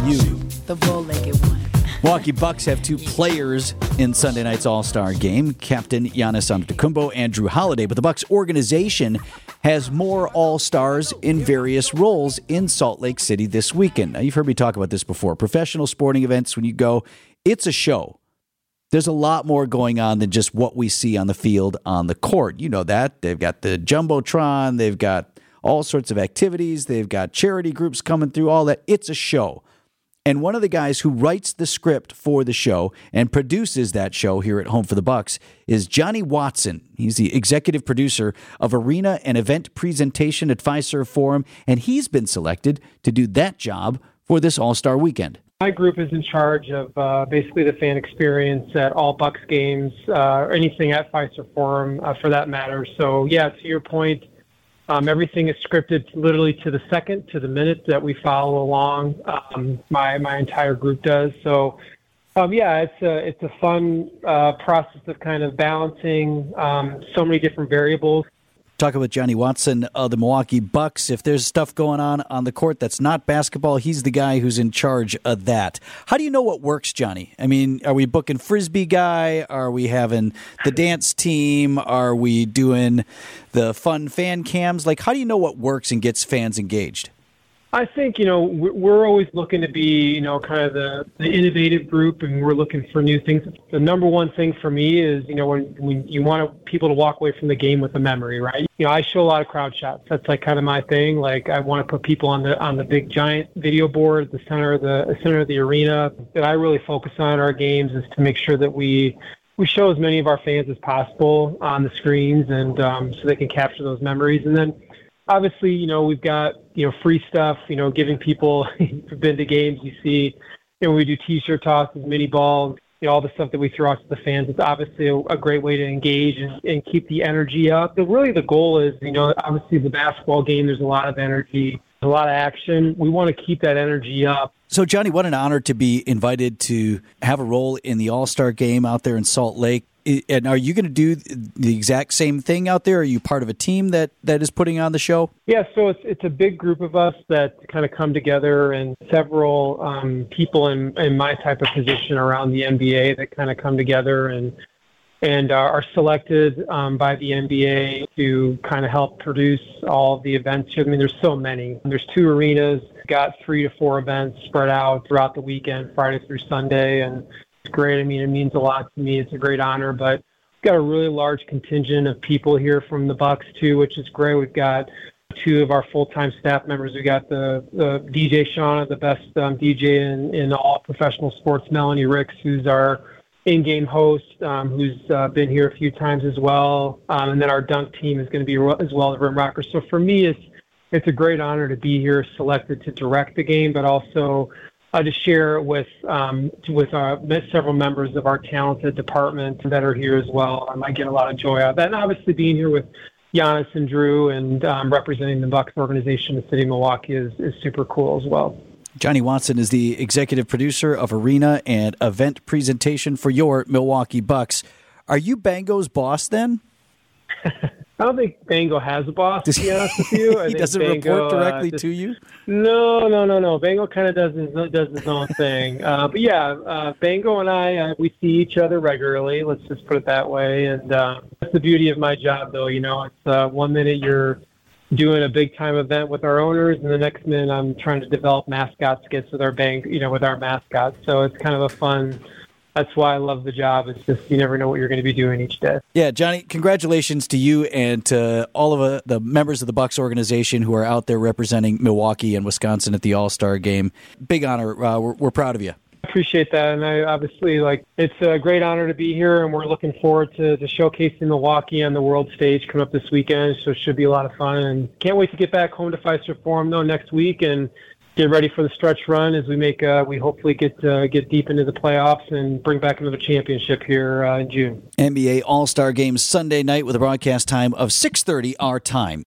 the bow-legged one. Milwaukee Bucks have two players in Sunday night's All-Star game, Captain Giannis Antetokounmpo and Jrue Holiday. But the Bucks organization has more All-Stars in various roles in Salt Lake City this weekend. Now, you've heard me talk about this before. Professional sporting events, when you go, it's a show. There's a lot more going on than just what we see on the field on the court. You know that. They've got the Jumbotron, they've got all sorts of activities, they've got charity groups coming through, all that. It's a show. And one of the guys who writes the script for the show and produces that show here at Home for the Bucks is Johnny Watson. He's the executive producer of Arena and Event Presentation at Fiserv Forum, and he's been selected to do that job for this All Star weekend. My group is in charge of uh, basically the fan experience at all Bucks games, uh, or anything at Fiserv Forum uh, for that matter. So, yeah, to your point, um, everything is scripted literally to the second, to the minute that we follow along. Um, my my entire group does. So, um, yeah, it's a it's a fun uh, process of kind of balancing um, so many different variables talking with Johnny Watson of the Milwaukee Bucks. If there's stuff going on on the court that's not basketball, he's the guy who's in charge of that. How do you know what works, Johnny? I mean, are we booking frisbee guy? Are we having the dance team? Are we doing the fun fan cams? Like, how do you know what works and gets fans engaged? I think you know we're always looking to be you know kind of the, the innovative group, and we're looking for new things. The number one thing for me is you know when when you want people to walk away from the game with a memory, right? You know I show a lot of crowd shots. That's like kind of my thing. Like I want to put people on the on the big giant video board, at the center of the, center of the arena. That I really focus on our games is to make sure that we we show as many of our fans as possible on the screens, and um, so they can capture those memories, and then obviously, you know, we've got, you know, free stuff, you know, giving people who've been to games, you see, you know, we do t-shirt tosses, mini balls, you know, all the stuff that we throw out to the fans. It's obviously a, a great way to engage and, and keep the energy up. But really the goal is, you know, obviously the basketball game, there's a lot of energy, a lot of action. We want to keep that energy up. So, Johnny, what an honor to be invited to have a role in the All Star game out there in Salt Lake and are you going to do the exact same thing out there? Are you part of a team that, that is putting on the show? Yeah, so it's it's a big group of us that kind of come together, and several um, people in in my type of position around the NBA that kind of come together and and are selected um, by the NBA to kind of help produce all the events. I mean, there's so many. There's two arenas, got three to four events spread out throughout the weekend, Friday through Sunday, and it's great. I mean, it means a lot to me. It's a great honor, but we've got a really large contingent of people here from the Bucks too, which is great. We've got two of our full-time staff members. We've got the, the DJ Shauna, the best um, DJ in, in all professional sports, Melanie Ricks, who's our in-game host, um, who's uh, been here a few times as well, um, and then our dunk team is going to be as well the Rim Rockers. So for me, it's it's a great honor to be here, selected to direct the game, but also uh, to share with um, with our, several members of our talented department that are here as well. Um, I get a lot of joy out of that, and obviously being here with Giannis and Jrue and um, representing the Bucks organization in the city of Milwaukee is, is super cool as well. Johnny Watson is the executive producer of Arena and Event Presentation for your Milwaukee Bucks. Are you Bango's boss then? I don't think Bango has a boss. To be honest with you, I he doesn't Bango, report uh, directly uh, just, to you. No, no, no, no. Bango kind of does his does his own thing. Uh, but yeah, uh, Bango and I uh, we see each other regularly. Let's just put it that way. And uh, that's the beauty of my job, though. You know, it's uh, one minute you're doing a big time event with our owners, and the next minute I'm trying to develop mascot skits with our bank, you know, with our mascots. So it's kind of a fun that's why I love the job. It's just you never know what you're going to be doing each day. Yeah, Johnny, congratulations to you and to all of uh, the members of the Bucks organization who are out there representing Milwaukee and Wisconsin at the All Star Game. Big honor. Uh, we're, we're proud of you. Appreciate that, and I obviously like it's a great honor to be here, and we're looking forward to, to showcasing Milwaukee on the world stage coming up this weekend. So it should be a lot of fun, and can't wait to get back home to Fiserv Forum though next week and get ready for the stretch run as we make uh, we hopefully get uh, get deep into the playoffs and bring back another championship here uh, in June. NBA All Star Games Sunday night with a broadcast time of 6:30 our time.